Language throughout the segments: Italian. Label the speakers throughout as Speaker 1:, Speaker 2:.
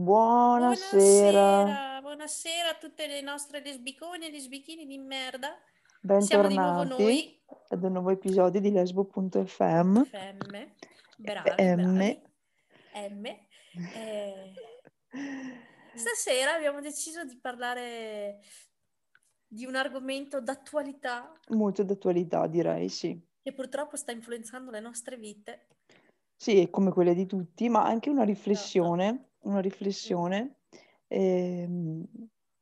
Speaker 1: Buonasera.
Speaker 2: Buonasera, buonasera a tutte le nostre lesbicone e lesbichini di merda.
Speaker 1: Siamo
Speaker 2: di nuovo noi.
Speaker 1: ad un nuovo episodio di Lesbo.fm.
Speaker 2: FM. Bravi,
Speaker 1: M.
Speaker 2: bravi. M. Eh, stasera abbiamo deciso di parlare di un argomento d'attualità.
Speaker 1: Molto d'attualità, direi, sì.
Speaker 2: Che purtroppo sta influenzando le nostre vite.
Speaker 1: Sì, come quelle di tutti, ma anche una riflessione, esatto. Una riflessione eh,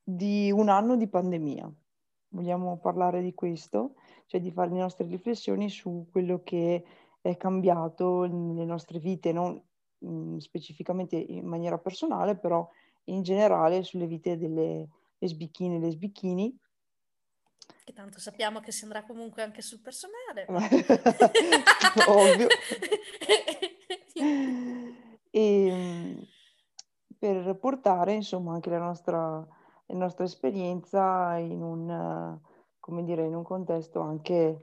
Speaker 1: di un anno di pandemia. Vogliamo parlare di questo, cioè di fare le nostre riflessioni su quello che è cambiato nelle nostre vite, non mh, mm, specificamente in maniera personale, però in generale sulle vite delle lesbichine e lesbichini.
Speaker 2: Che tanto sappiamo che si andrà comunque anche sul personale.
Speaker 1: Ovvio. mm, per portare insomma anche la nostra, la nostra esperienza in un, come dire, in un contesto anche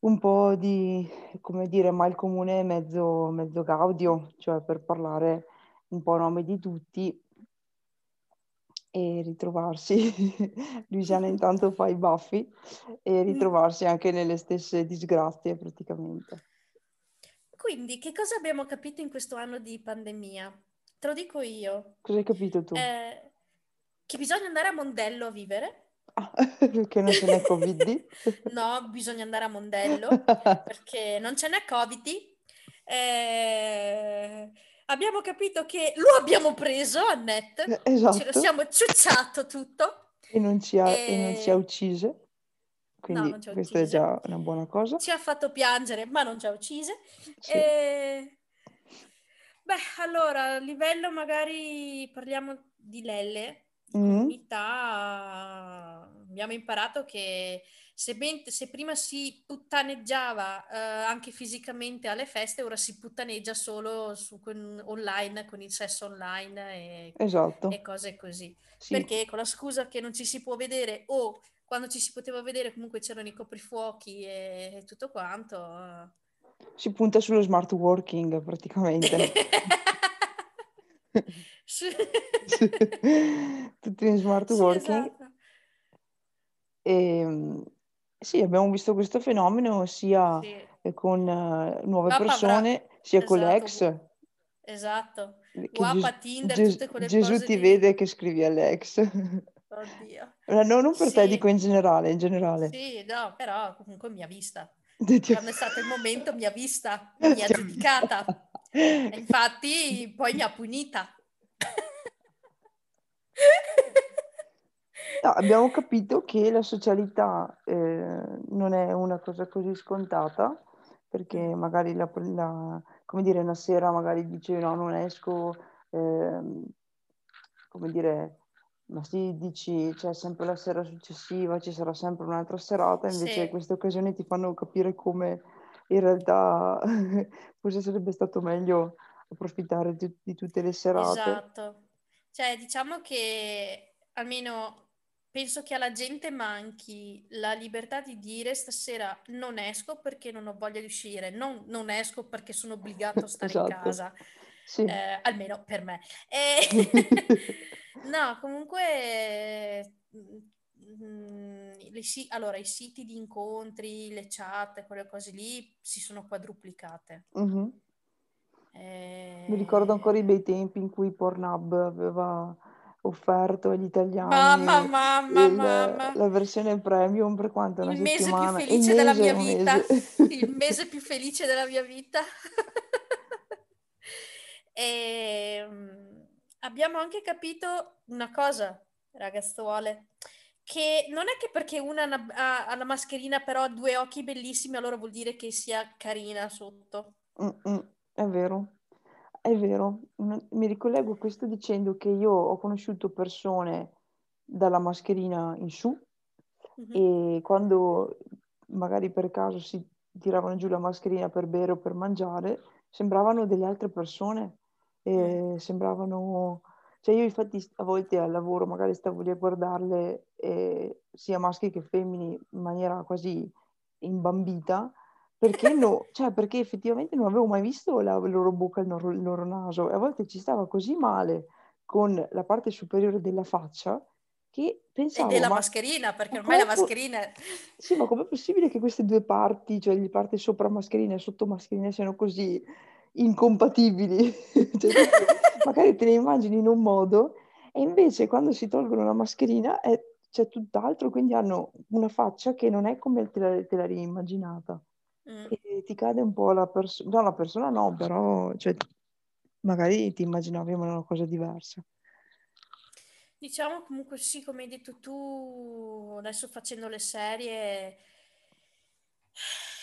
Speaker 1: un po' di, come dire, mal comune mezzo, mezzo gaudio, cioè per parlare un po' a nome di tutti e ritrovarsi, Luciana intanto fa i baffi, e ritrovarsi anche nelle stesse disgrazie praticamente.
Speaker 2: Quindi, che cosa abbiamo capito in questo anno di pandemia? Te lo dico io.
Speaker 1: Cosa hai capito tu?
Speaker 2: Eh, che bisogna andare a Mondello a vivere.
Speaker 1: Ah, perché non ce n'è Covid?
Speaker 2: no, bisogna andare a Mondello perché non ce n'è Covid. Eh, abbiamo capito che lo abbiamo preso a net,
Speaker 1: esatto.
Speaker 2: ce lo siamo ciucciato tutto.
Speaker 1: E non ci ha, e... E non ci ha uccise. Quindi no, questa è già una buona cosa.
Speaker 2: Ci ha fatto piangere, ma non ci ha uccise. Sì. E... Beh, allora, a livello magari parliamo di Lelle, di mm-hmm. comunità, abbiamo imparato che se, ben, se prima si puttaneggiava eh, anche fisicamente alle feste, ora si puttaneggia solo su, con, online, con il sesso online e,
Speaker 1: esatto.
Speaker 2: e cose così. Sì. Perché con la scusa che non ci si può vedere o quando ci si poteva vedere comunque c'erano i coprifuochi e, e tutto quanto.
Speaker 1: Si punta sullo smart working praticamente. Tutti in smart working. Sì, esatto. E, ehm, sì, abbiamo visto questo fenomeno sia sì. con uh, nuove Guapa, persone, bra- sia esatto. con l'ex.
Speaker 2: Esatto. Guapa, Ges- Tinder,
Speaker 1: Ges-
Speaker 2: tutte quelle
Speaker 1: Gesù ti
Speaker 2: di...
Speaker 1: vede che scrivi all'ex.
Speaker 2: Oddio.
Speaker 1: No, non per sì. te, dico in generale, in generale.
Speaker 2: Sì, no, però comunque mi ha vista. Quando è stato il momento mi ha vista, mi ha giudicata. E infatti poi mi ha punita.
Speaker 1: No, abbiamo capito che la socialità eh, non è una cosa così scontata, perché mm. magari la, la, come dire, una sera magari dice no, non esco, eh, come dire, ma sì, dici c'è sempre la sera successiva, ci sarà sempre un'altra serata, invece sì. queste occasioni ti fanno capire come in realtà forse sarebbe stato meglio approfittare di, di tutte le serate.
Speaker 2: Esatto, cioè diciamo che almeno penso che alla gente manchi la libertà di dire stasera non esco perché non ho voglia di uscire, non, non esco perché sono obbligato a stare esatto. in casa. Sì. Eh, almeno per me. E... no, comunque mm, le, allora, i siti di incontri, le chat, quelle cose lì si sono quadruplicate.
Speaker 1: Mm-hmm. E... Mi ricordo ancora i bei tempi in cui Pornhub aveva offerto agli italiani
Speaker 2: mamma, mamma,
Speaker 1: il,
Speaker 2: mamma.
Speaker 1: la versione premium per quanto una
Speaker 2: il mese
Speaker 1: settimana.
Speaker 2: più felice della mia vita il mese più felice della mia vita e um, abbiamo anche capito una cosa ragazzuole che non è che perché una ha, ha la mascherina però ha due occhi bellissimi allora vuol dire che sia carina sotto.
Speaker 1: Mm-mm, è vero è vero, mi ricollego a questo dicendo che io ho conosciuto persone dalla mascherina in su mm-hmm. e quando magari per caso si tiravano giù la mascherina per bere o per mangiare, sembravano delle altre persone, mm. sembravano... Cioè io infatti a volte al lavoro magari stavo lì a guardarle eh, sia maschi che femmini in maniera quasi imbambita Perché no, cioè perché effettivamente non avevo mai visto la loro bocca, il loro, il loro naso e a volte ci stava così male con la parte superiore della faccia che pensavo...
Speaker 2: E della
Speaker 1: ma,
Speaker 2: mascherina, perché ormai la mascherina...
Speaker 1: Sì, ma com'è possibile che queste due parti, cioè la parte sopra mascherina e sotto mascherina, siano così incompatibili? cioè, magari te ne immagini in un modo e invece quando si tolgono la mascherina è, c'è tutt'altro, quindi hanno una faccia che non è come te, la, te l'avevi immaginata. Mm. E ti cade un po' la persona, no la persona no, però cioè, magari ti immaginavi una cosa diversa.
Speaker 2: Diciamo comunque sì, come hai detto tu, adesso facendo le serie,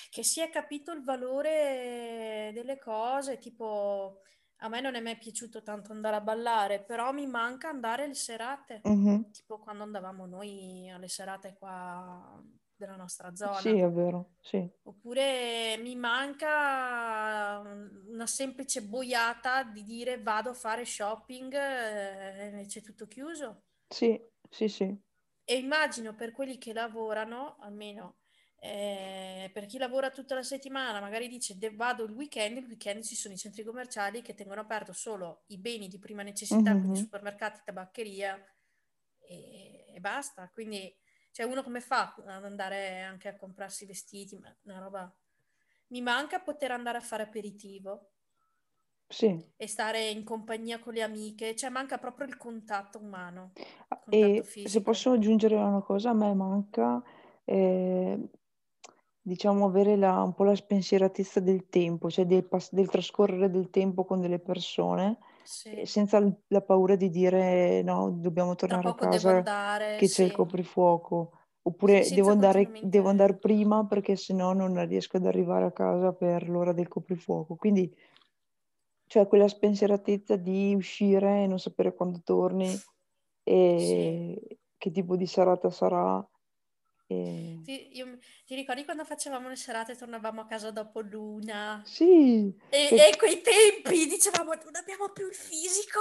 Speaker 2: che si è capito il valore delle cose, tipo a me non è mai piaciuto tanto andare a ballare, però mi manca andare alle serate, mm-hmm. tipo quando andavamo noi alle serate qua della nostra zona.
Speaker 1: Sì, è vero, sì.
Speaker 2: Oppure mi manca una semplice boiata di dire vado a fare shopping e c'è tutto chiuso.
Speaker 1: Sì, sì, sì.
Speaker 2: E immagino per quelli che lavorano, almeno eh, per chi lavora tutta la settimana, magari dice vado il weekend, il weekend ci sono i centri commerciali che tengono aperto solo i beni di prima necessità, mm-hmm. quindi supermercati, tabaccheria e, e basta. Quindi cioè uno come fa ad andare anche a comprarsi vestiti, ma una roba... Mi manca poter andare a fare aperitivo.
Speaker 1: Sì.
Speaker 2: E stare in compagnia con le amiche, cioè manca proprio il contatto umano. Il
Speaker 1: contatto e fisico. se posso aggiungere una cosa, a me manca, eh, diciamo, avere la, un po' la spensieratezza del tempo, cioè del, del trascorrere del tempo con delle persone sì. senza la paura di dire no, dobbiamo tornare a casa
Speaker 2: andare,
Speaker 1: che c'è il coprifuoco. Oppure sì, devo, andare, devo andare prima perché sennò non riesco ad arrivare a casa per l'ora del coprifuoco. Quindi cioè quella spensieratezza di uscire e non sapere quando torni e sì. che tipo di serata sarà.
Speaker 2: E... Ti, io, ti, ricordi quando facevamo le serate e tornavamo a casa dopo l'una?
Speaker 1: Sì.
Speaker 2: E, e quei tempi dicevamo non abbiamo più il fisico.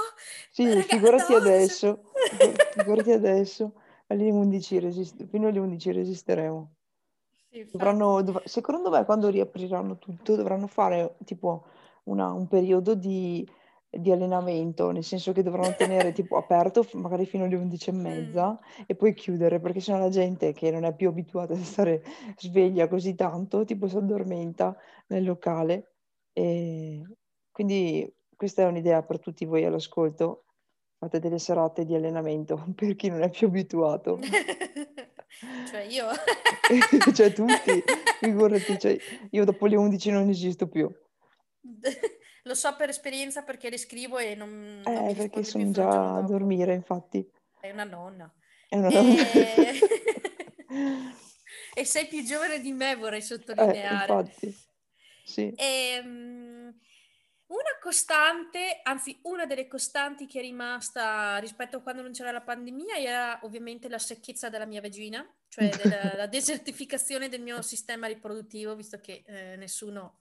Speaker 1: Sì, Raga, figurati no, adesso. figurati adesso. Alle 11 resist- fino alle 11 resisteremo. Sì, dovranno, dov- secondo me quando riapriranno tutto dovranno fare tipo una, un periodo di di allenamento, nel senso che dovranno tenere tipo aperto magari fino alle 11 e mezza mm. e poi chiudere, perché sennò la gente che non è più abituata a stare sveglia così tanto, tipo si addormenta nel locale. E quindi questa è un'idea per tutti voi all'ascolto. Fate delle serate di allenamento per chi non è più abituato.
Speaker 2: cioè io.
Speaker 1: cioè tutti, figurati, cioè, io dopo le 11 non esisto più.
Speaker 2: Lo so per esperienza perché le scrivo e non,
Speaker 1: eh,
Speaker 2: non
Speaker 1: perché sono già a dormire, infatti.
Speaker 2: È una nonna.
Speaker 1: È una nonna.
Speaker 2: E... e sei più giovane di me, vorrei sottolineare.
Speaker 1: Eh, infatti, sì.
Speaker 2: E, um, una costante, anzi una delle costanti che è rimasta rispetto a quando non c'era la pandemia era ovviamente la secchezza della mia vagina, cioè della, la desertificazione del mio sistema riproduttivo, visto che eh, nessuno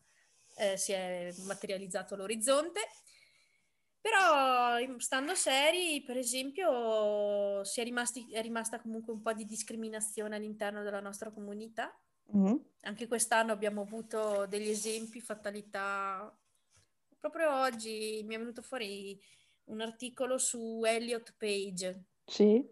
Speaker 2: eh, si è materializzato l'orizzonte. Però stando seri, per esempio, si è, rimasti, è rimasta comunque un po' di discriminazione all'interno della nostra comunità. Mm-hmm. Anche quest'anno abbiamo avuto degli esempi, fatalità. Proprio oggi mi è venuto fuori un articolo su Elliot Page.
Speaker 1: Sì.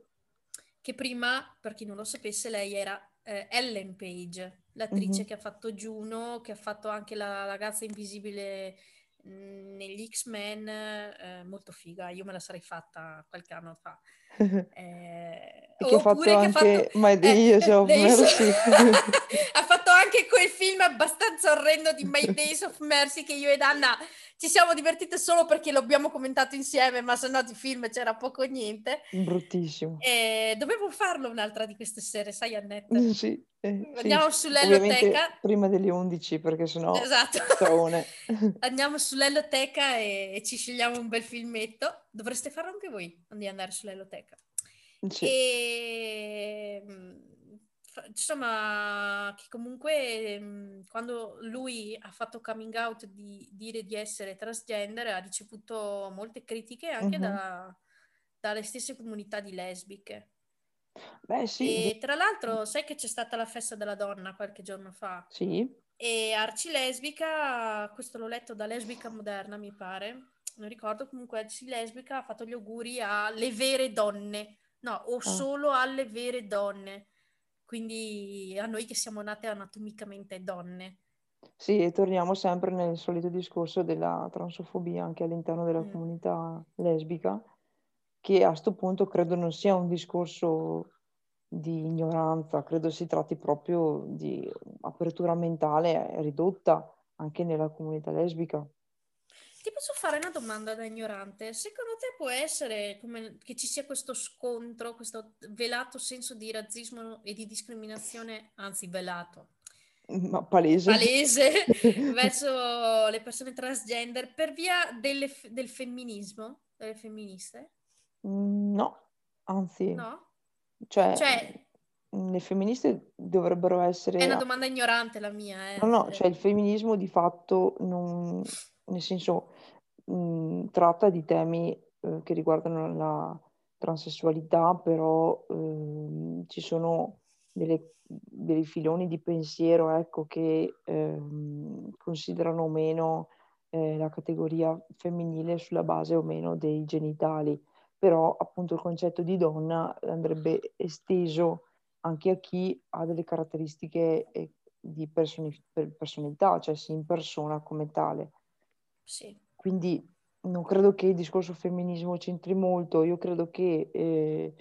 Speaker 2: Che prima, per chi non lo sapesse, lei era eh, Ellen Page l'attrice mm-hmm. che ha fatto Juno, che ha fatto anche la ragazza invisibile mh, negli X-Men, eh, molto figa, io me la sarei fatta qualche anno fa.
Speaker 1: Eh, che ha fatto anche fatto, My Days eh, of Mercy.
Speaker 2: ha fatto anche quel film abbastanza orrendo di My Days of Mercy che io ed Anna ci siamo divertite solo perché lo abbiamo commentato insieme, ma se no di film c'era poco o niente.
Speaker 1: Bruttissimo.
Speaker 2: E dovevo farlo un'altra di queste sere, sai Annette?
Speaker 1: Sì. Eh,
Speaker 2: Andiamo sì. sull'elloteca.
Speaker 1: Prima delle 11 perché sennò...
Speaker 2: Esatto. Andiamo sull'elloteca e, e ci scegliamo un bel filmetto. Dovreste farlo anche voi, di andare sull'elloteca. Sì. E insomma, che comunque mm, quando lui ha fatto coming out di dire di essere transgender ha ricevuto molte critiche anche uh-huh. da, dalle stesse comunità di lesbiche.
Speaker 1: Beh, sì.
Speaker 2: E tra l'altro, sai che c'è stata la festa della donna qualche giorno fa?
Speaker 1: Sì.
Speaker 2: E arcilesbica, questo l'ho letto da Lesbica Moderna, mi pare, non ricordo, comunque arcilesbica ha fatto gli auguri alle vere donne, no, o
Speaker 1: Ah.
Speaker 2: solo alle vere donne, quindi a noi che siamo nate anatomicamente donne.
Speaker 1: Sì, e torniamo sempre nel solito discorso della transofobia anche all'interno della
Speaker 2: Mm.
Speaker 1: comunità lesbica, che a sto punto credo non sia un discorso di ignoranza, credo si tratti proprio di apertura mentale ridotta anche nella comunità lesbica.
Speaker 2: Ti posso fare una domanda da ignorante? Secondo te può essere come che ci sia questo scontro, questo velato senso di razzismo e di discriminazione, anzi velato,
Speaker 1: Ma palese.
Speaker 2: palese verso le persone transgender per via delle del femminismo, delle femministe?
Speaker 1: Mm, No, anzi,
Speaker 2: No?
Speaker 1: cioè,
Speaker 2: Cioè,
Speaker 1: le femministe dovrebbero essere...
Speaker 2: è una domanda ignorante la mia, eh.
Speaker 1: No, no, cioè il femminismo di fatto non, nel senso mh, tratta di temi eh, che riguardano la transessualità, però ehm, ci sono delle- dei filoni di pensiero, ecco, che ehm, considerano meno eh, la categoria femminile sulla base o meno dei genitali, però appunto il concetto di donna andrebbe esteso anche a chi ha delle caratteristiche eh, di personi- per personalità, cioè si impersona come tale.
Speaker 2: Sì.
Speaker 1: Quindi non credo che il discorso femminismo c'entri molto, io credo che eh,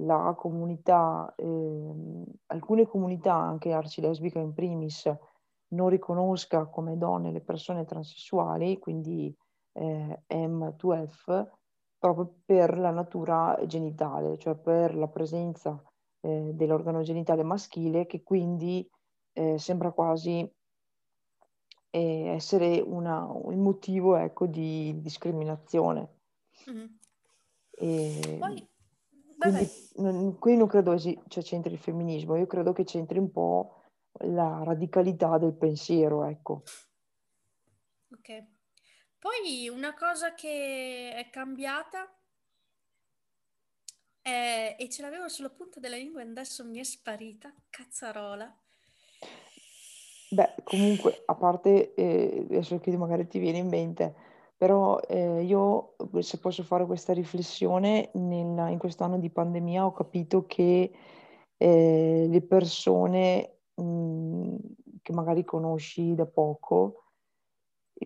Speaker 1: la comunità, ehm, alcune comunità, anche arcilesbica in primis, non riconosca come donne le persone transessuali, quindi eh, M2F, proprio per la natura genitale, cioè per la presenza eh, dell'organo genitale maschile che quindi eh, sembra quasi eh, essere una, il motivo ecco, di discriminazione.
Speaker 2: Mhm.
Speaker 1: E
Speaker 2: Poi,
Speaker 1: quindi non- qui non credo esi- cioè, c'entri il femminismo, io credo che c'entri un po' la radicalità del pensiero, ecco.
Speaker 2: ok. Poi una cosa che è cambiata è- e ce l'avevo sulla punta della lingua e adesso mi è sparita, cazzarola.
Speaker 1: Beh, comunque, a parte, eh, adesso che magari ti viene in mente, però eh, io, se posso fare questa riflessione, nella- in questo anno di pandemia ho capito che eh, le persone mh, che magari conosci da poco,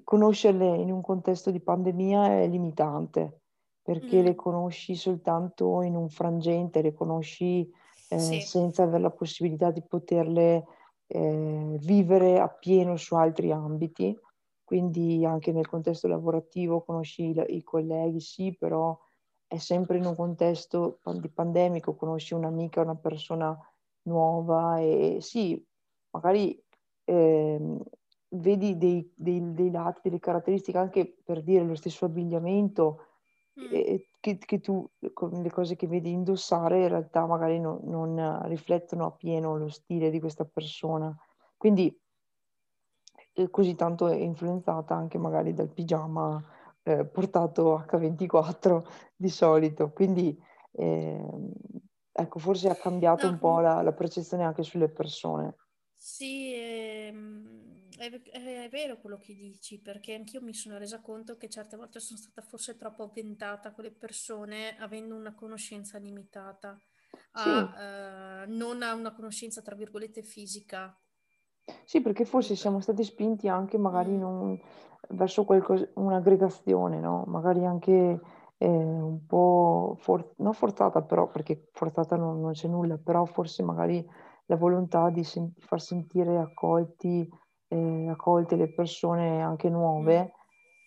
Speaker 1: conoscerle in un contesto di pandemia è limitante, perché
Speaker 2: Mm,
Speaker 1: le conosci soltanto in un frangente, le conosci eh,
Speaker 2: sì,
Speaker 1: senza avere la possibilità di poterle eh, vivere appieno su altri ambiti. Quindi anche nel contesto lavorativo conosci i, colleghi, sì, però è sempre in un contesto di pandemico, conosci un'amica, una persona nuova e sì, magari ehm, vedi dei, dei- dei lati, delle caratteristiche anche per dire lo stesso abbigliamento
Speaker 2: Mm,
Speaker 1: eh, che, che tu con le cose che vedi indossare in realtà magari non, non riflettono appieno lo stile di questa persona. Quindi eh, così tanto è influenzata anche magari dal pigiama eh, portato H24 di solito. Quindi ehm, ecco, forse ha cambiato
Speaker 2: no,
Speaker 1: un po'
Speaker 2: mm,
Speaker 1: la, la percezione anche sulle persone.
Speaker 2: sì, ehm, è, è vero quello che dici, perché anch'io mi sono resa conto che certe volte sono stata forse troppo avventata con le persone, avendo una conoscenza limitata,
Speaker 1: Sì,
Speaker 2: a, eh, non a una conoscenza, tra virgolette, fisica.
Speaker 1: Sì, perché forse siamo stati spinti anche magari
Speaker 2: mm,
Speaker 1: un- verso qualcosa, un'aggregazione, no? Magari anche eh, un po' for- non forzata, però, perché forzata non, non c'è nulla, però forse magari la volontà di sen- far sentire accolti, eh, accolte le persone anche
Speaker 2: mm,
Speaker 1: nuove,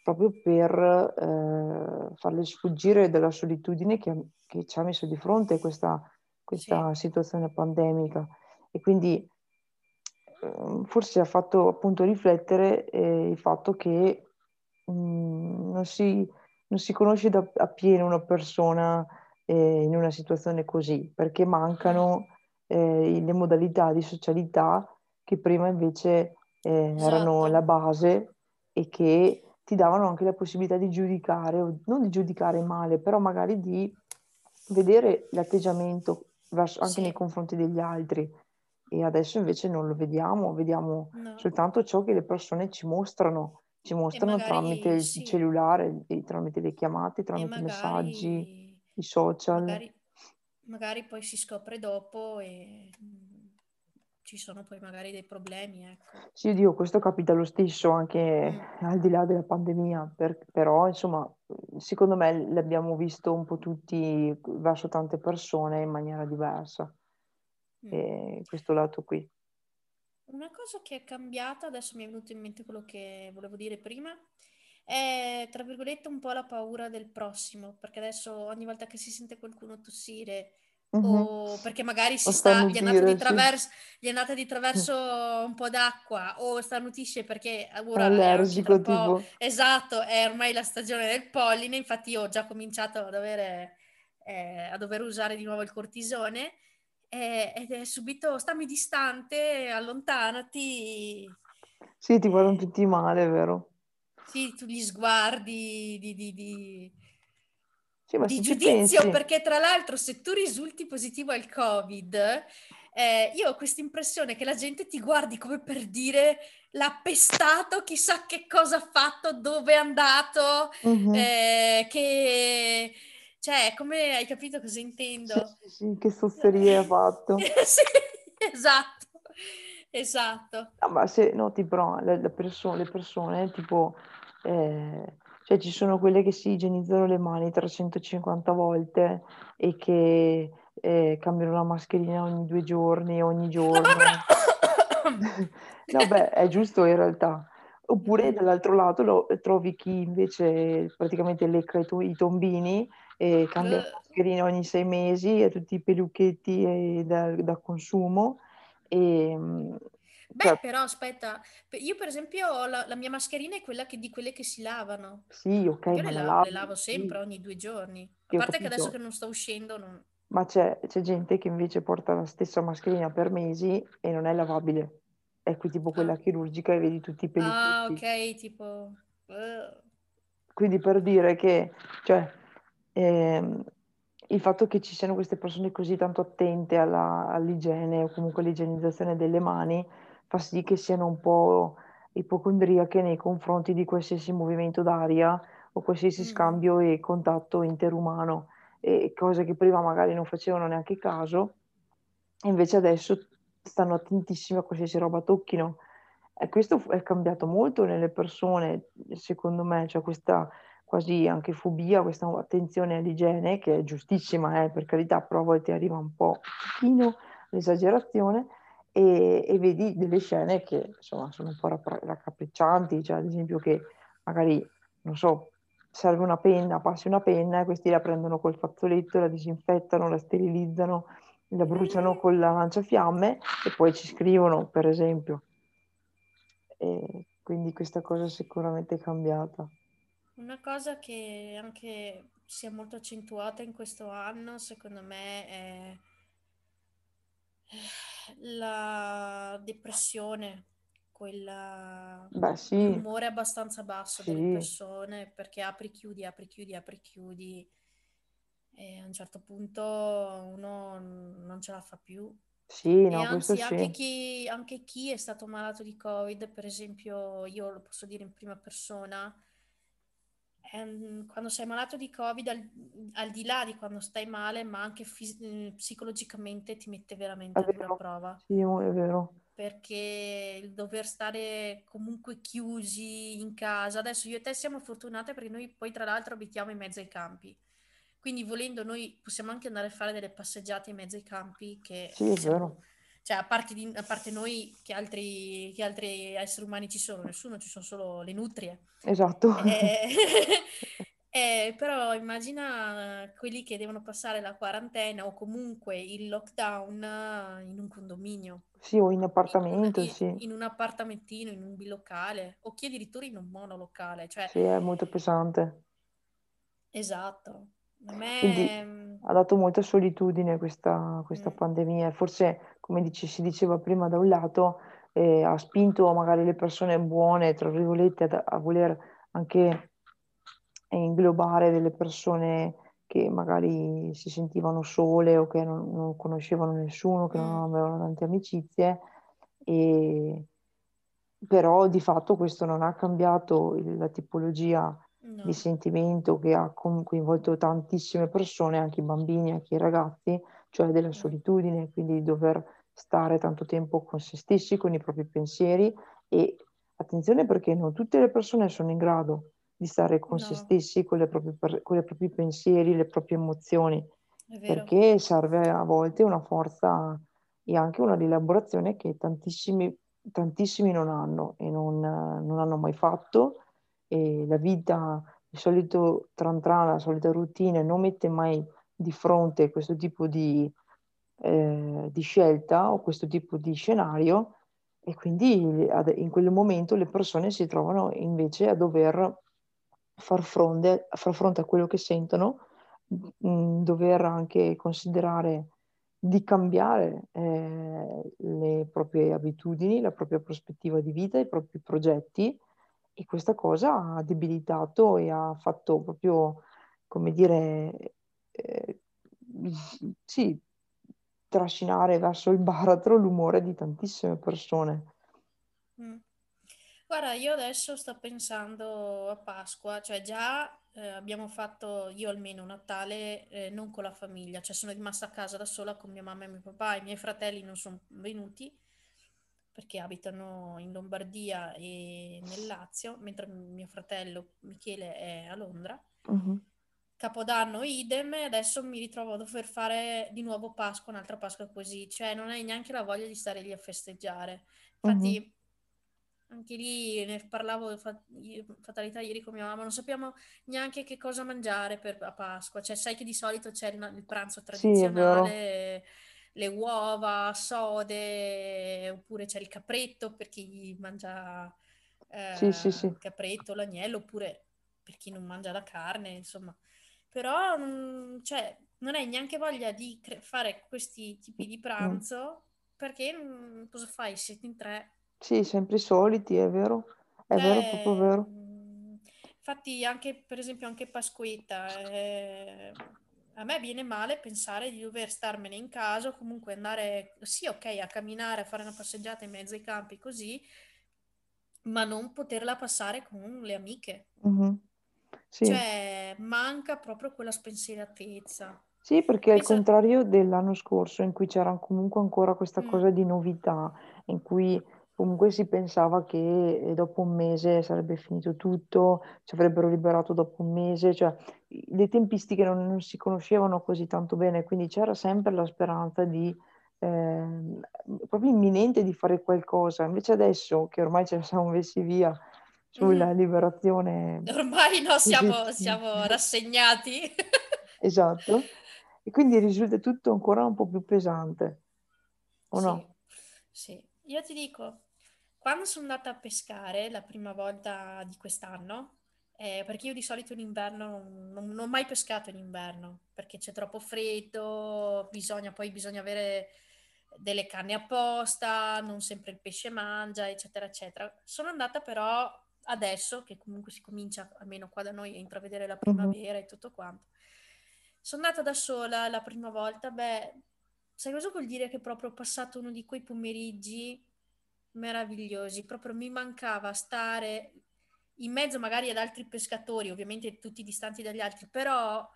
Speaker 1: proprio per eh, farle sfuggire dalla solitudine che, che ci ha messo di fronte questa,
Speaker 2: sì,
Speaker 1: questa situazione pandemica. E quindi eh, forse ha fatto appunto riflettere eh, il fatto che mh, non si, non si conosce da, appieno una persona eh, in una situazione così, perché
Speaker 2: mm,
Speaker 1: mancano eh, le modalità di socialità che prima invece eh, erano la
Speaker 2: esatto,
Speaker 1: base e che ti davano anche la possibilità di giudicare, non di giudicare male, però magari di vedere l'atteggiamento verso- anche nei
Speaker 2: sì,
Speaker 1: confronti degli altri. E adesso invece non lo vediamo, vediamo
Speaker 2: no.
Speaker 1: soltanto ciò che le persone ci mostrano, ci mostrano
Speaker 2: magari,
Speaker 1: tramite il
Speaker 2: sì.
Speaker 1: cellulare, tramite le chiamate, tramite
Speaker 2: magari,
Speaker 1: messaggi, i social.
Speaker 2: Magari, magari poi si scopre dopo e ci sono poi magari dei problemi. Ecco.
Speaker 1: Sì, Dio, questo capita lo stesso anche mm. al di là della pandemia, per, però insomma, secondo me l'abbiamo visto un po' tutti verso tante persone in maniera diversa, mm. questo lato qui.
Speaker 2: Una cosa che è cambiata, adesso mi è venuto in mente quello che volevo dire prima, è tra virgolette un po' la paura del prossimo, perché adesso ogni volta che si sente qualcuno tossire o perché magari si sta, gli, è andata di traverso, gli è andata di traverso un po' d'acqua o starnutisce perché ora
Speaker 1: allergico tipo.
Speaker 2: esatto, è ormai la stagione del polline, infatti io ho già cominciato ad avere, eh, a dover usare di nuovo il cortisone eh, ed è subito stammi distante, allontanati.
Speaker 1: Sì, ti guardano tutti male, vero?
Speaker 2: Sì, tu gli sguardi di, di, di
Speaker 1: sì,
Speaker 2: di giudizio, pensi... perché tra l'altro se tu risulti positivo al Covid, eh, io ho questa impressione che la gente ti guardi come per dire l'ha pestato, chissà che cosa ha fatto, dove è andato, mm-hmm. eh, che... Cioè, come hai capito cosa intendo?
Speaker 1: Sì, sì, che sosserie ha fatto.
Speaker 2: sì, esatto, esatto.
Speaker 1: No, ma se noti però le, le, persone, le persone tipo... Eh cioè ci sono quelle che si igienizzano le mani 350 volte e che eh, cambiano la mascherina ogni due giorni, ogni giorno. no, beh, è giusto in realtà. Oppure dall'altro lato lo, trovi chi invece praticamente lecca i, to- i tombini e cambia la mascherina ogni sei mesi e tutti i peluchetti da, da consumo. E,
Speaker 2: Beh, cioè, però aspetta, io per esempio la, la, mia mascherina è quella che, di quelle che si lavano.
Speaker 1: Sì, ok.
Speaker 2: Io le, la lavo, le lavo sempre, sì. ogni due giorni. A parte che adesso che non sto uscendo... Non...
Speaker 1: Ma c'è, c'è, gente che invece porta la stessa mascherina per mesi e non è lavabile. È qui tipo quella ah. chirurgica e vedi tutti i pellicoli.
Speaker 2: Ah, ok, tipo... Uh.
Speaker 1: Quindi per dire che, cioè, ehm, il fatto che ci siano queste persone così tanto attente alla, all'igiene o comunque all'igienizzazione delle mani fa sì che siano un po' ipocondriache nei confronti di qualsiasi movimento d'aria o qualsiasi mm. scambio e contatto interumano, e cose che prima magari non facevano neanche caso, invece adesso stanno attentissimi a qualsiasi roba tocchino. E questo è cambiato molto nelle persone, secondo me, cioè questa quasi anche fobia, questa attenzione all'igiene, che è giustissima, eh, per carità, però a volte arriva un po' l'esagerazione, e, e, vedi delle scene che insomma sono un po' raccapriccianti, cioè ad esempio che magari, non so, serve una penna, passi una penna e questi la prendono col fazzoletto, la disinfettano, la sterilizzano, la bruciano con la lanciafiamme e poi ci scrivono, per esempio. E quindi questa cosa sicuramente è cambiata.
Speaker 2: Una cosa che anche si è molto accentuata in questo anno, secondo me, è la depressione, quella
Speaker 1: Beh, sì.
Speaker 2: l'umore abbastanza basso sì. delle persone, perché apri, chiudi, apri, chiudi, apri, chiudi, e a un certo punto uno non ce la fa più.
Speaker 1: Sì,
Speaker 2: e
Speaker 1: no,
Speaker 2: anzi,
Speaker 1: sì.
Speaker 2: anche, chi, anche chi è stato malato di Covid, per esempio, io lo posso dire in prima persona, ehm, quando sei malato di Covid, al, al, di là di quando stai male, ma anche fis- mm, psicologicamente ti mette veramente a dura prova.
Speaker 1: Sì, è vero.
Speaker 2: Perché il dover stare comunque chiusi in casa, adesso io e te siamo fortunate perché noi poi tra l'altro abitiamo in mezzo ai campi. Quindi volendo noi possiamo anche andare a fare delle passeggiate in mezzo ai campi che
Speaker 1: sì, è vero
Speaker 2: cioè a parte, di, a parte noi che altri, che altri, esseri umani ci sono, nessuno, ci sono solo le nutrie.
Speaker 1: Esatto.
Speaker 2: Eh, eh, però immagina quelli che devono passare la quarantena o comunque il lockdown in un condominio.
Speaker 1: Sì, o in appartamento,
Speaker 2: in,
Speaker 1: sì.
Speaker 2: In un appartamentino, in un bilocale, o chi addirittura in un monolocale. Cioè...
Speaker 1: Sì, è molto pesante.
Speaker 2: Esatto. Me...
Speaker 1: Quindi ha dato molta solitudine questa, questa mm. pandemia. Forse, come dice, si diceva prima, da un lato eh, ha spinto magari le persone buone, tra virgolette, a, a voler anche inglobare delle persone che magari si sentivano sole o che non, non conoscevano nessuno, che mm. non avevano tante amicizie. E, però di fatto questo non ha cambiato la tipologia di
Speaker 2: No,
Speaker 1: sentimento che ha coinvolto tantissime persone, anche i bambini, anche i ragazzi, cioè della
Speaker 2: mm,
Speaker 1: solitudine, quindi di dover stare tanto tempo con se stessi, con i propri pensieri e attenzione perché non tutte le persone sono in grado di stare con se
Speaker 2: no,
Speaker 1: stessi, con le proprie con i propri pensieri, le proprie emozioni, perché serve a volte una forza e anche una rielaborazione che tantissimi, tantissimi non hanno e non, non hanno mai fatto. E la vita, il solito tran tran, la solita routine non mette mai di fronte questo tipo di, eh, di scelta o questo tipo di scenario e quindi in quel momento le persone si trovano invece a dover far fronte, far fronte a quello che sentono, mh, dover anche considerare di cambiare eh, le proprie abitudini, la propria prospettiva di vita, i propri progetti e questa cosa ha debilitato e ha fatto proprio, come dire, eh, sì, trascinare verso il baratro l'umore di tantissime persone.
Speaker 2: Mm. Guarda, io adesso sto pensando a Pasqua, cioè già eh, abbiamo fatto, io almeno Natale, eh, non con la famiglia, cioè sono rimasta a casa da sola con mia mamma e mio papà, i miei fratelli non sono venuti perché abitano in Lombardia e nel Lazio, mentre mio fratello Michele è a Londra.
Speaker 1: Mhm,
Speaker 2: Capodanno idem, adesso mi ritrovo a dover fare di nuovo Pasqua, un'altra Pasqua così, cioè non hai neanche la voglia di stare lì a festeggiare. Infatti, anche lì ne parlavo fatalità ieri con mia mamma, non sappiamo neanche che cosa mangiare per a Pasqua, cioè sai che di solito c'è il, il pranzo
Speaker 1: Sì,
Speaker 2: tradizionale, le uova, sode, oppure c'è il capretto per chi mangia
Speaker 1: Sì, sì, sì.
Speaker 2: eh, il capretto, l'agnello, oppure per chi non mangia la carne, insomma. Però mm, cioè, non hai neanche voglia di cre- fare questi tipi di
Speaker 1: Mm.
Speaker 2: pranzo perché mm, cosa fai? Siete in tre.
Speaker 1: Sì, sempre i soliti, è vero. È vero, proprio
Speaker 2: Cioè,
Speaker 1: vero.
Speaker 2: mm, infatti anche per esempio anche Pasquetta, eh, a me viene male pensare di dover starmene in casa o comunque andare, sì, ok, a camminare, a fare una passeggiata in mezzo ai campi così, ma non poterla passare con le amiche.
Speaker 1: Mhm. Sì.
Speaker 2: Cioè, manca proprio quella spensieratezza.
Speaker 1: Sì, perché al
Speaker 2: Pensa,
Speaker 1: contrario dell'anno scorso, in cui c'era comunque ancora questa
Speaker 2: mm,
Speaker 1: cosa di novità, in cui comunque si pensava che eh, dopo un mese sarebbe finito tutto, ci avrebbero liberato dopo un mese, cioè le tempistiche non, non si conoscevano così tanto bene, quindi c'era sempre la speranza di, ehm, proprio imminente di fare qualcosa. Invece adesso che ormai ce ne siamo messi via sulla
Speaker 2: mm,
Speaker 1: liberazione
Speaker 2: ormai no, siamo, siamo rassegnati.
Speaker 1: Esatto. E quindi risulta tutto ancora un po' più pesante, o
Speaker 2: Sì,
Speaker 1: no?
Speaker 2: sì. Io ti dico, quando sono andata a pescare la prima volta di quest'anno, eh, perché io di solito in inverno non, non- non ho mai pescato in inverno, perché c'è troppo freddo, bisogna, poi bisogna avere delle canne apposta, non sempre il pesce mangia, eccetera, eccetera. Sono andata però adesso, che comunque si comincia, almeno qua da noi, a intravedere la primavera e tutto quanto. Sono andata da sola la prima volta, beh, sai cosa vuol dire che proprio ho passato uno di quei pomeriggi meravigliosi, proprio mi mancava stare in mezzo magari ad altri pescatori, ovviamente tutti distanti dagli altri, però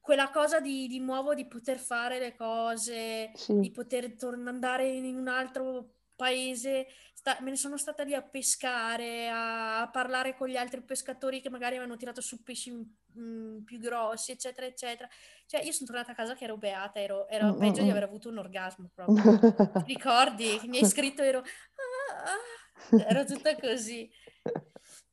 Speaker 2: quella cosa di, di nuovo di poter fare le cose,
Speaker 1: Sì.
Speaker 2: di poter tornare andare in un altro paese, sta- me ne sono stata lì a pescare, a, a parlare con gli altri pescatori che magari avevano tirato su pesci mm, più grossi, eccetera, eccetera. Cioè, io sono tornata a casa che ero beata, ero,
Speaker 1: Mm,
Speaker 2: ero peggio di
Speaker 1: mm,
Speaker 2: aver avuto un orgasmo proprio. Ti ricordi? Mi hai scritto, ero... "Ah, ah", ero tutta così.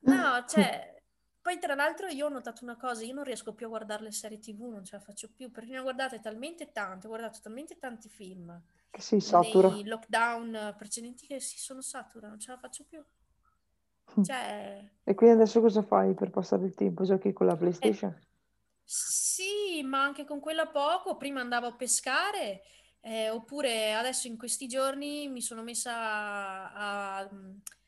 Speaker 2: No, cioè, poi tra l'altro io ho notato una cosa, io non riesco più a guardare le serie TV, non ce la faccio più, perché ne ho guardate talmente tante, ho guardato talmente tanti film
Speaker 1: Che si satura.
Speaker 2: nei lockdown precedenti che si sono satura, non ce la faccio più. Cioè,
Speaker 1: E quindi adesso cosa fai per passare il tempo? Giochi con la
Speaker 2: eh,
Speaker 1: PlayStation?
Speaker 2: sì, ma anche con quella poco, prima andavo a pescare, eh, oppure adesso in questi giorni mi sono messa a- a-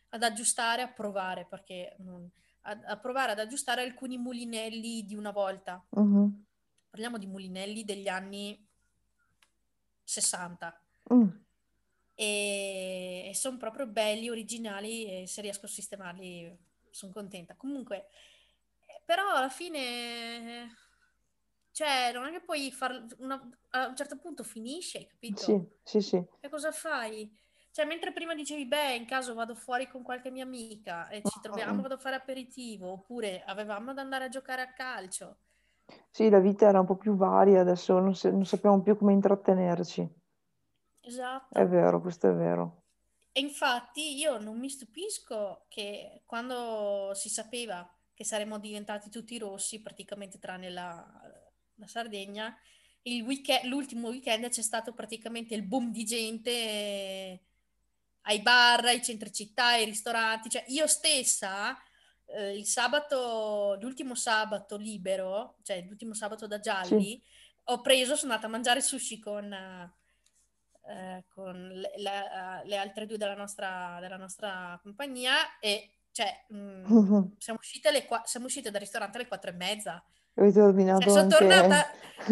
Speaker 2: ad aggiustare, a provare, perché mm, a, a provare ad aggiustare alcuni mulinelli di una volta.
Speaker 1: Mhm.
Speaker 2: Parliamo di mulinelli degli anni 60.
Speaker 1: Mm.
Speaker 2: e, e sono proprio belli, originali e se riesco a sistemarli sono contenta. Comunque, però alla fine, cioè, non è che puoi far una, a un certo punto finisce, capito?
Speaker 1: Sì, sì, sì.
Speaker 2: E cosa fai? Cioè, mentre prima dicevi, beh, in caso vado fuori con qualche mia amica e ci troviamo, vado a fare aperitivo, oppure avevamo da andare a giocare a calcio.
Speaker 1: Sì, la vita era un po' più varia, adesso non, se- non sappiamo più come intrattenerci.
Speaker 2: Esatto.
Speaker 1: È vero, questo è vero.
Speaker 2: E infatti io non mi stupisco che quando si sapeva che saremmo diventati tutti rossi, praticamente tranne la, la Sardegna, il weekend, l'ultimo weekend c'è stato praticamente il boom di gente eh, ai bar, ai centri città, ai ristoranti. Cioè, io stessa, eh, il sabato, l'ultimo sabato libero, cioè l'ultimo sabato da gialli,
Speaker 1: Sì.
Speaker 2: ho preso, sono andata a mangiare sushi con, eh, con le, le- le altre due della nostra, della nostra compagnia e cioè, mh, siamo uscite, alle siamo uscite dal ristorante alle quattro e mezza. Cioè, sono tornata,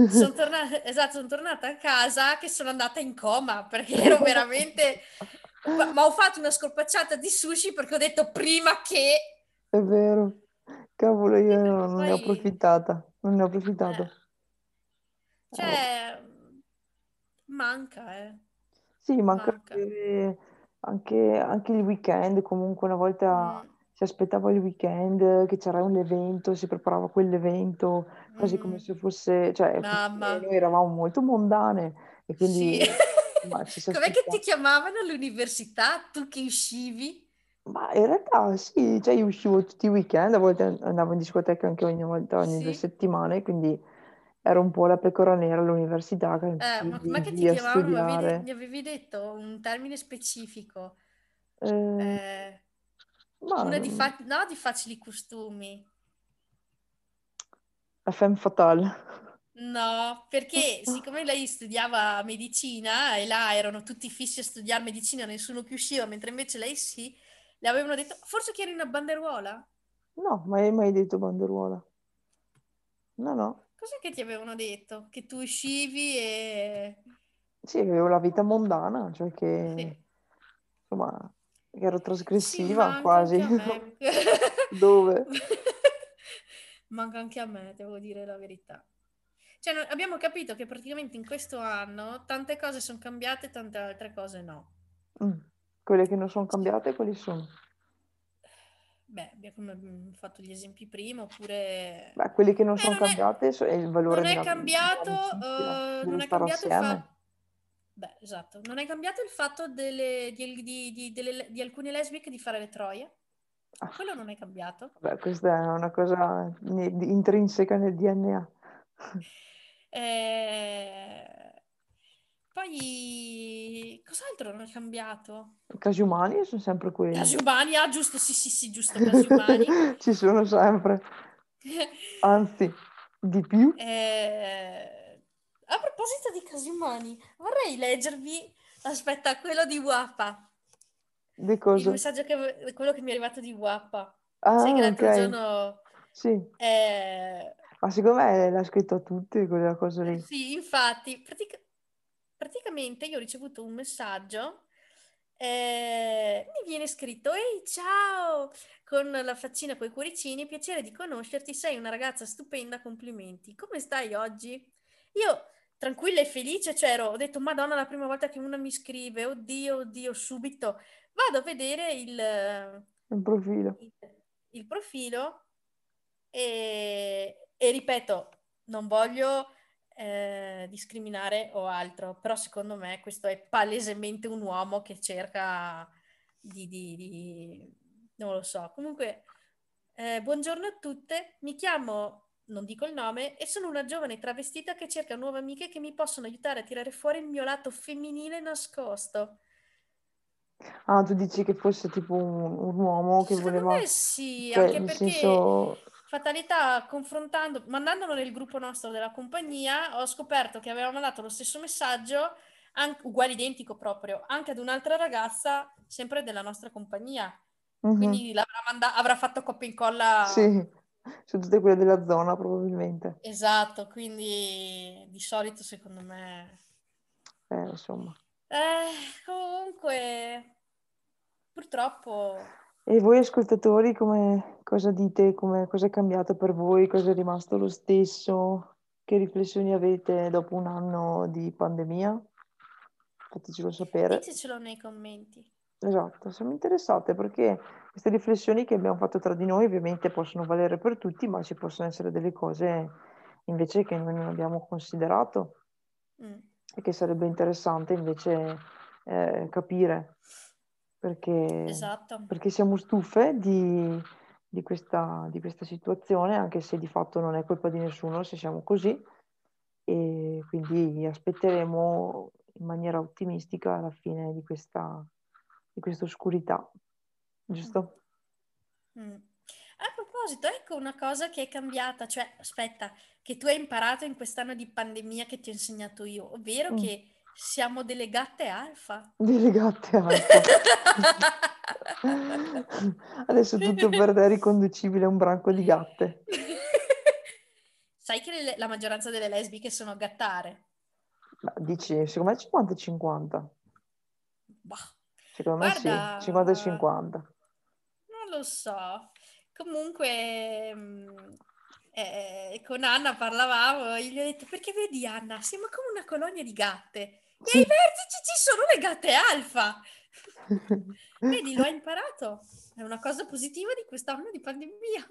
Speaker 2: son tornata, esatto, sono tornata a casa che sono andata in coma perché ero veramente... Ma, ma ho fatto una scorpacciata di sushi perché ho detto prima che...
Speaker 1: È vero. Cavolo, io non non ne ho
Speaker 2: Poi,
Speaker 1: approfittata. Non ne ho approfittato.
Speaker 2: eh, cioè, manca, eh,
Speaker 1: Sì, manca
Speaker 2: manca.
Speaker 1: avere anche, anche il weekend, comunque una volta
Speaker 2: Mm,
Speaker 1: si aspettava il weekend, che c'era un evento, si preparava quell'evento, quasi come
Speaker 2: mm,
Speaker 1: se fosse, cioè, noi eravamo molto mondane e
Speaker 2: sì.
Speaker 1: quindi ma si
Speaker 2: Com'è che ti chiamavano all'università? Tu che uscivi?
Speaker 1: Ma in realtà sì, cioè io uscivo tutti i weekend, a volte andavo in discoteca anche ogni volta, ogni due
Speaker 2: Sì?
Speaker 1: settimane, quindi ero un po' la pecora nera all'università, che
Speaker 2: Eh, ma
Speaker 1: chiudi
Speaker 2: che ti chiamavano? Mi avevi, mi avevi detto un termine specifico.
Speaker 1: Eh,
Speaker 2: Eh,
Speaker 1: ma
Speaker 2: una di, fa- no, di facili costumi.
Speaker 1: la femme fatale.
Speaker 2: No, perché siccome lei studiava medicina e là erano tutti fissi a studiare medicina, nessuno più usciva, mentre invece lei sì, le avevano detto, forse che eri una banderuola?
Speaker 1: No, mai, mai detto banderuola. No, no.
Speaker 2: Cos'è che ti avevano detto? Che tu uscivi e...
Speaker 1: Sì, avevo la vita mondana, cioè che,
Speaker 2: Sì,
Speaker 1: insomma, che ero
Speaker 2: sì,
Speaker 1: trasgressiva
Speaker 2: manca
Speaker 1: quasi. Dove?
Speaker 2: Manca anche a me, devo dire la verità. Cioè, abbiamo capito che praticamente in questo anno tante cose sono cambiate, tante altre cose no.
Speaker 1: Mm. Quelle che non sono cambiate, quali sono?
Speaker 2: Beh, abbiamo mm, fatto gli esempi prima, oppure...
Speaker 1: Beh, quelle che non
Speaker 2: Beh,
Speaker 1: sono
Speaker 2: non
Speaker 1: so- è il valore
Speaker 2: non è cambiato,
Speaker 1: dello
Speaker 2: non è cambiato il fatto... Beh, esatto, non è cambiato il fatto delle- di, di- di- delle- di alcune lesbiche di fare le troie.
Speaker 1: Ah,
Speaker 2: Quello non è cambiato.
Speaker 1: Vabbè, questa è una cosa intrinseca nel DNA.
Speaker 2: Eh, Poi, cos'altro non è cambiato?
Speaker 1: Casi umani sono sempre quelli.
Speaker 2: Casi umani, ah, giusto, sì, sì, sì, giusto, casi umani.
Speaker 1: Ci sono sempre, anzi, di più.
Speaker 2: Eh, a proposito di casi umani, vorrei leggervi, aspetta, quello di Wappa,
Speaker 1: Di
Speaker 2: il
Speaker 1: cosa?
Speaker 2: messaggio che, quello che mi è arrivato di Wappa. Sai che
Speaker 1: Ah,
Speaker 2: l'altro
Speaker 1: ok.
Speaker 2: giorno...
Speaker 1: Sì.
Speaker 2: eh,
Speaker 1: Ma secondo me l'ha scritto a tutti quella cosa lì.
Speaker 2: Sì, infatti, pratica- praticamente io ho ricevuto un messaggio, eh, mi viene scritto, ehi ciao, con la faccina con i cuoricini, piacere di conoscerti, sei una ragazza stupenda, complimenti. Come stai oggi? Io, tranquilla e felice, cioè ero, ho detto, Madonna, la prima volta che una mi scrive, oddio, oddio, subito, vado a vedere il,
Speaker 1: Un profilo.
Speaker 2: il, il profilo e, e ripeto, non voglio eh, discriminare o altro, però secondo me questo è palesemente un uomo che cerca di, di- di- non lo so. Comunque, eh, buongiorno a tutte, mi chiamo, non dico il nome, e sono una giovane travestita che cerca nuove amiche che mi possono aiutare a tirare fuori il mio lato femminile nascosto.
Speaker 1: Ah, tu dici che fosse tipo un, un uomo che
Speaker 2: Secondo
Speaker 1: voleva,
Speaker 2: me sì,
Speaker 1: cioè
Speaker 2: anche
Speaker 1: nel
Speaker 2: perché
Speaker 1: senso,
Speaker 2: fatalità, confrontando, mandandolo nel gruppo nostro della compagnia, ho scoperto che aveva mandato lo stesso messaggio, an- uguale identico proprio, anche ad un'altra ragazza, sempre della nostra compagnia.
Speaker 1: mhm,
Speaker 2: Quindi l'avrà manda- avrà fatto copia e incolla.
Speaker 1: Sì, sono tutte quelle della zona probabilmente.
Speaker 2: Esatto, quindi di solito secondo me...
Speaker 1: Eh, insomma.
Speaker 2: Eh, comunque, purtroppo...
Speaker 1: E voi ascoltatori, come, cosa dite? Come, cosa è cambiato per voi? Cosa è rimasto lo stesso? Che riflessioni avete dopo un anno di pandemia? Fatecelo sapere.
Speaker 2: Ditecelo nei commenti.
Speaker 1: Esatto, siamo interessate perché queste riflessioni che abbiamo fatto tra di noi ovviamente possono valere per tutti, ma ci possono essere delle cose invece che noi non abbiamo considerato
Speaker 2: Mm.
Speaker 1: e che sarebbe interessante invece eh, capire perché,
Speaker 2: Esatto.
Speaker 1: perché siamo stufe di, di questa, di questa situazione, anche se di fatto non è colpa di nessuno se siamo così e quindi aspetteremo in maniera ottimistica alla fine di questa, di questa oscurità, giusto?
Speaker 2: Mm. A proposito, ecco una cosa che è cambiata, cioè, aspetta, che tu hai imparato in quest'anno di pandemia che ti ho insegnato io, ovvero
Speaker 1: Mm.
Speaker 2: che siamo delle gatte alfa.
Speaker 1: Delle gatte alfa. Adesso tutto per te è riconducibile a un branco di gatte.
Speaker 2: Sai che le- la maggioranza delle lesbiche sono gattare?
Speaker 1: Ma dici, secondo me 50-50.
Speaker 2: Bah,
Speaker 1: Secondo me
Speaker 2: Guarda-
Speaker 1: sì, 50-50.
Speaker 2: non lo so. Comunque, mm, eh, con Anna parlavamo e gli ho detto, perché vedi Anna, siamo come una colonia di gatte. E ai vertici ci sono le gatte alfa. Vedi, l'ho imparato. È una cosa positiva di quest'anno di pandemia.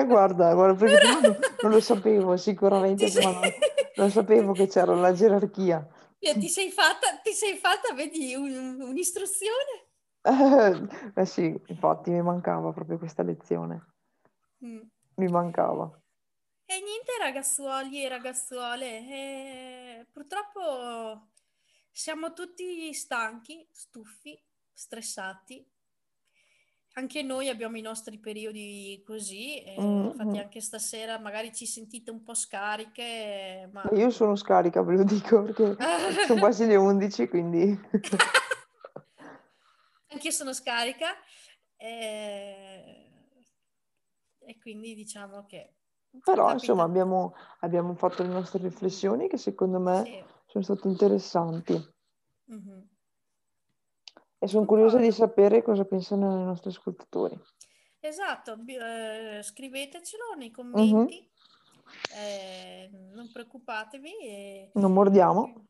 Speaker 1: Eh, guarda, guarda, non, non lo sapevo sicuramente,
Speaker 2: sei-
Speaker 1: non, non sapevo che c'era la gerarchia.
Speaker 2: Eh, Ti sei fatta, ti sei fatta, vedi, un- un'istruzione?
Speaker 1: Eh sì, infatti mi mancava proprio questa lezione,
Speaker 2: Mm.
Speaker 1: mi mancava.
Speaker 2: E niente, ragazzuoli e ragazzuole, eh, purtroppo siamo tutti stanchi, stufi, stressati. Anche noi abbiamo i nostri periodi così, e
Speaker 1: Mm,
Speaker 2: infatti anche stasera magari ci sentite un po' scariche, ma...
Speaker 1: Io sono scarica, ve lo dico, perché sono quasi le 11, quindi...
Speaker 2: Anch'io sono scarica eh, e quindi diciamo che...
Speaker 1: Però insomma abbiamo, abbiamo fatto le nostre riflessioni che secondo me
Speaker 2: Sì.
Speaker 1: Sono state interessanti
Speaker 2: Mhm.
Speaker 1: e sono curiosa di sapere cosa pensano i nostri ascoltatori.
Speaker 2: Esatto, eh, scrivetecelo nei
Speaker 1: Mhm.
Speaker 2: commenti, eh, non preoccupatevi. e-
Speaker 1: Non mordiamo.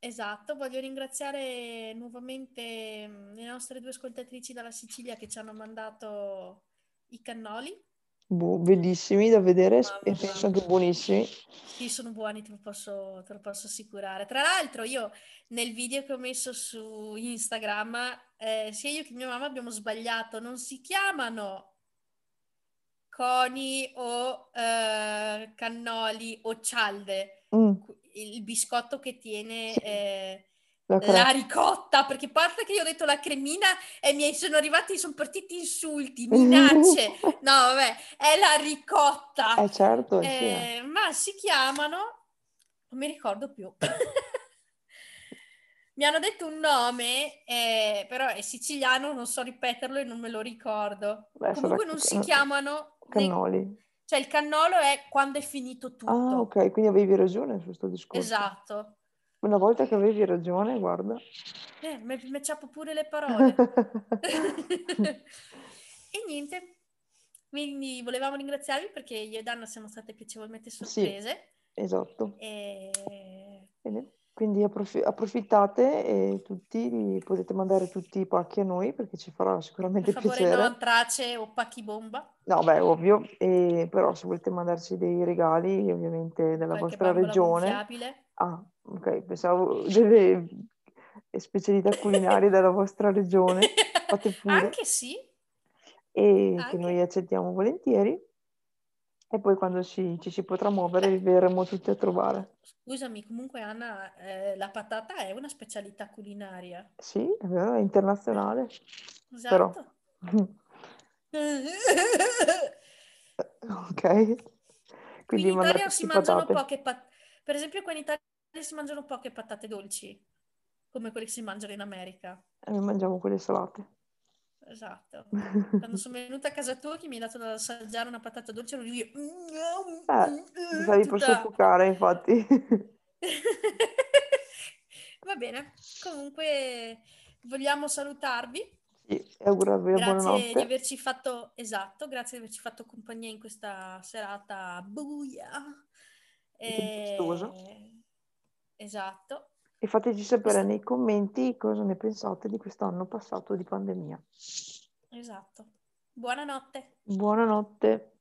Speaker 2: Esatto, voglio ringraziare nuovamente mm, le nostre due ascoltatrici dalla Sicilia che ci hanno mandato i cannoli.
Speaker 1: Boh, bellissimi da vedere e penso anche buonissimi.
Speaker 2: Sì, sono buoni, te lo posso, te lo posso assicurare. Tra l'altro, io nel video che ho messo su Instagram, eh, sia io che mia mamma abbiamo sbagliato, non si chiamano coni o eh, cannoli o cialde,
Speaker 1: Mm,
Speaker 2: il biscotto che tiene
Speaker 1: Sì.
Speaker 2: eh,
Speaker 1: la
Speaker 2: ricotta, perché a parte che io ho detto la cremina e mi sono arrivati, sono partiti insulti, minacce. No, vabbè, è la ricotta.
Speaker 1: Eh certo, eh
Speaker 2: ma si chiamano, non mi ricordo più. Mi hanno detto un nome, eh, però è siciliano, non so ripeterlo e non me lo ricordo.
Speaker 1: Beh,
Speaker 2: Comunque non si chiamano,
Speaker 1: Cannoli.
Speaker 2: cioè il cannolo è quando è finito tutto.
Speaker 1: Ah, ok, quindi avevi ragione su questo discorso.
Speaker 2: Esatto.
Speaker 1: Una volta che avevi ragione, guarda.
Speaker 2: Eh, mi ciappo pure le parole. e niente, quindi volevamo ringraziarvi perché io ed Anna siamo state piacevolmente sorprese.
Speaker 1: Esatto.
Speaker 2: E...
Speaker 1: Bene. Quindi approfi- approfittate e tutti potete mandare tutti i pacchi a noi perché ci farà
Speaker 2: Per
Speaker 1: sicuramente
Speaker 2: favore,
Speaker 1: piacere.
Speaker 2: no antrace o pacchi bomba.
Speaker 1: No, beh, ovvio, e però se volete mandarci dei regali, ovviamente della
Speaker 2: Qualche
Speaker 1: vostra regione.
Speaker 2: gonfiabile.
Speaker 1: Ah, ok, pensavo delle specialità culinarie della vostra regione, fate pure,
Speaker 2: Anche sì.
Speaker 1: e che
Speaker 2: anche.
Speaker 1: noi accettiamo volentieri. E poi quando ci, ci si potrà muovere, vi verremo tutti a trovare.
Speaker 2: Scusami, comunque Anna, eh, la patata è una specialità culinaria.
Speaker 1: Sì, è vero, è internazionale.
Speaker 2: Esatto.
Speaker 1: Ok,
Speaker 2: Qui
Speaker 1: quindi
Speaker 2: in Italia si mangiano
Speaker 1: patate.
Speaker 2: poche patate. Per esempio, qua in Italia si mangiano poche patate dolci, come quelle che si mangiano in America.
Speaker 1: E noi mangiamo quelle salate.
Speaker 2: Esatto. Quando sono venuta a casa tua, che mi hai dato da assaggiare una patata dolce, ero lì.
Speaker 1: Eh, ti stavi per soffocare, infatti.
Speaker 2: Va bene, comunque vogliamo salutarvi.
Speaker 1: Sì, e augurarvi
Speaker 2: Grazie
Speaker 1: buonanotte.
Speaker 2: di averci fatto, esatto, grazie di averci fatto compagnia in questa serata buia. E... Esatto.
Speaker 1: E fateci sapere nei commenti cosa ne pensate di quest'anno passato di pandemia.
Speaker 2: Esatto. Buonanotte.
Speaker 1: Buonanotte.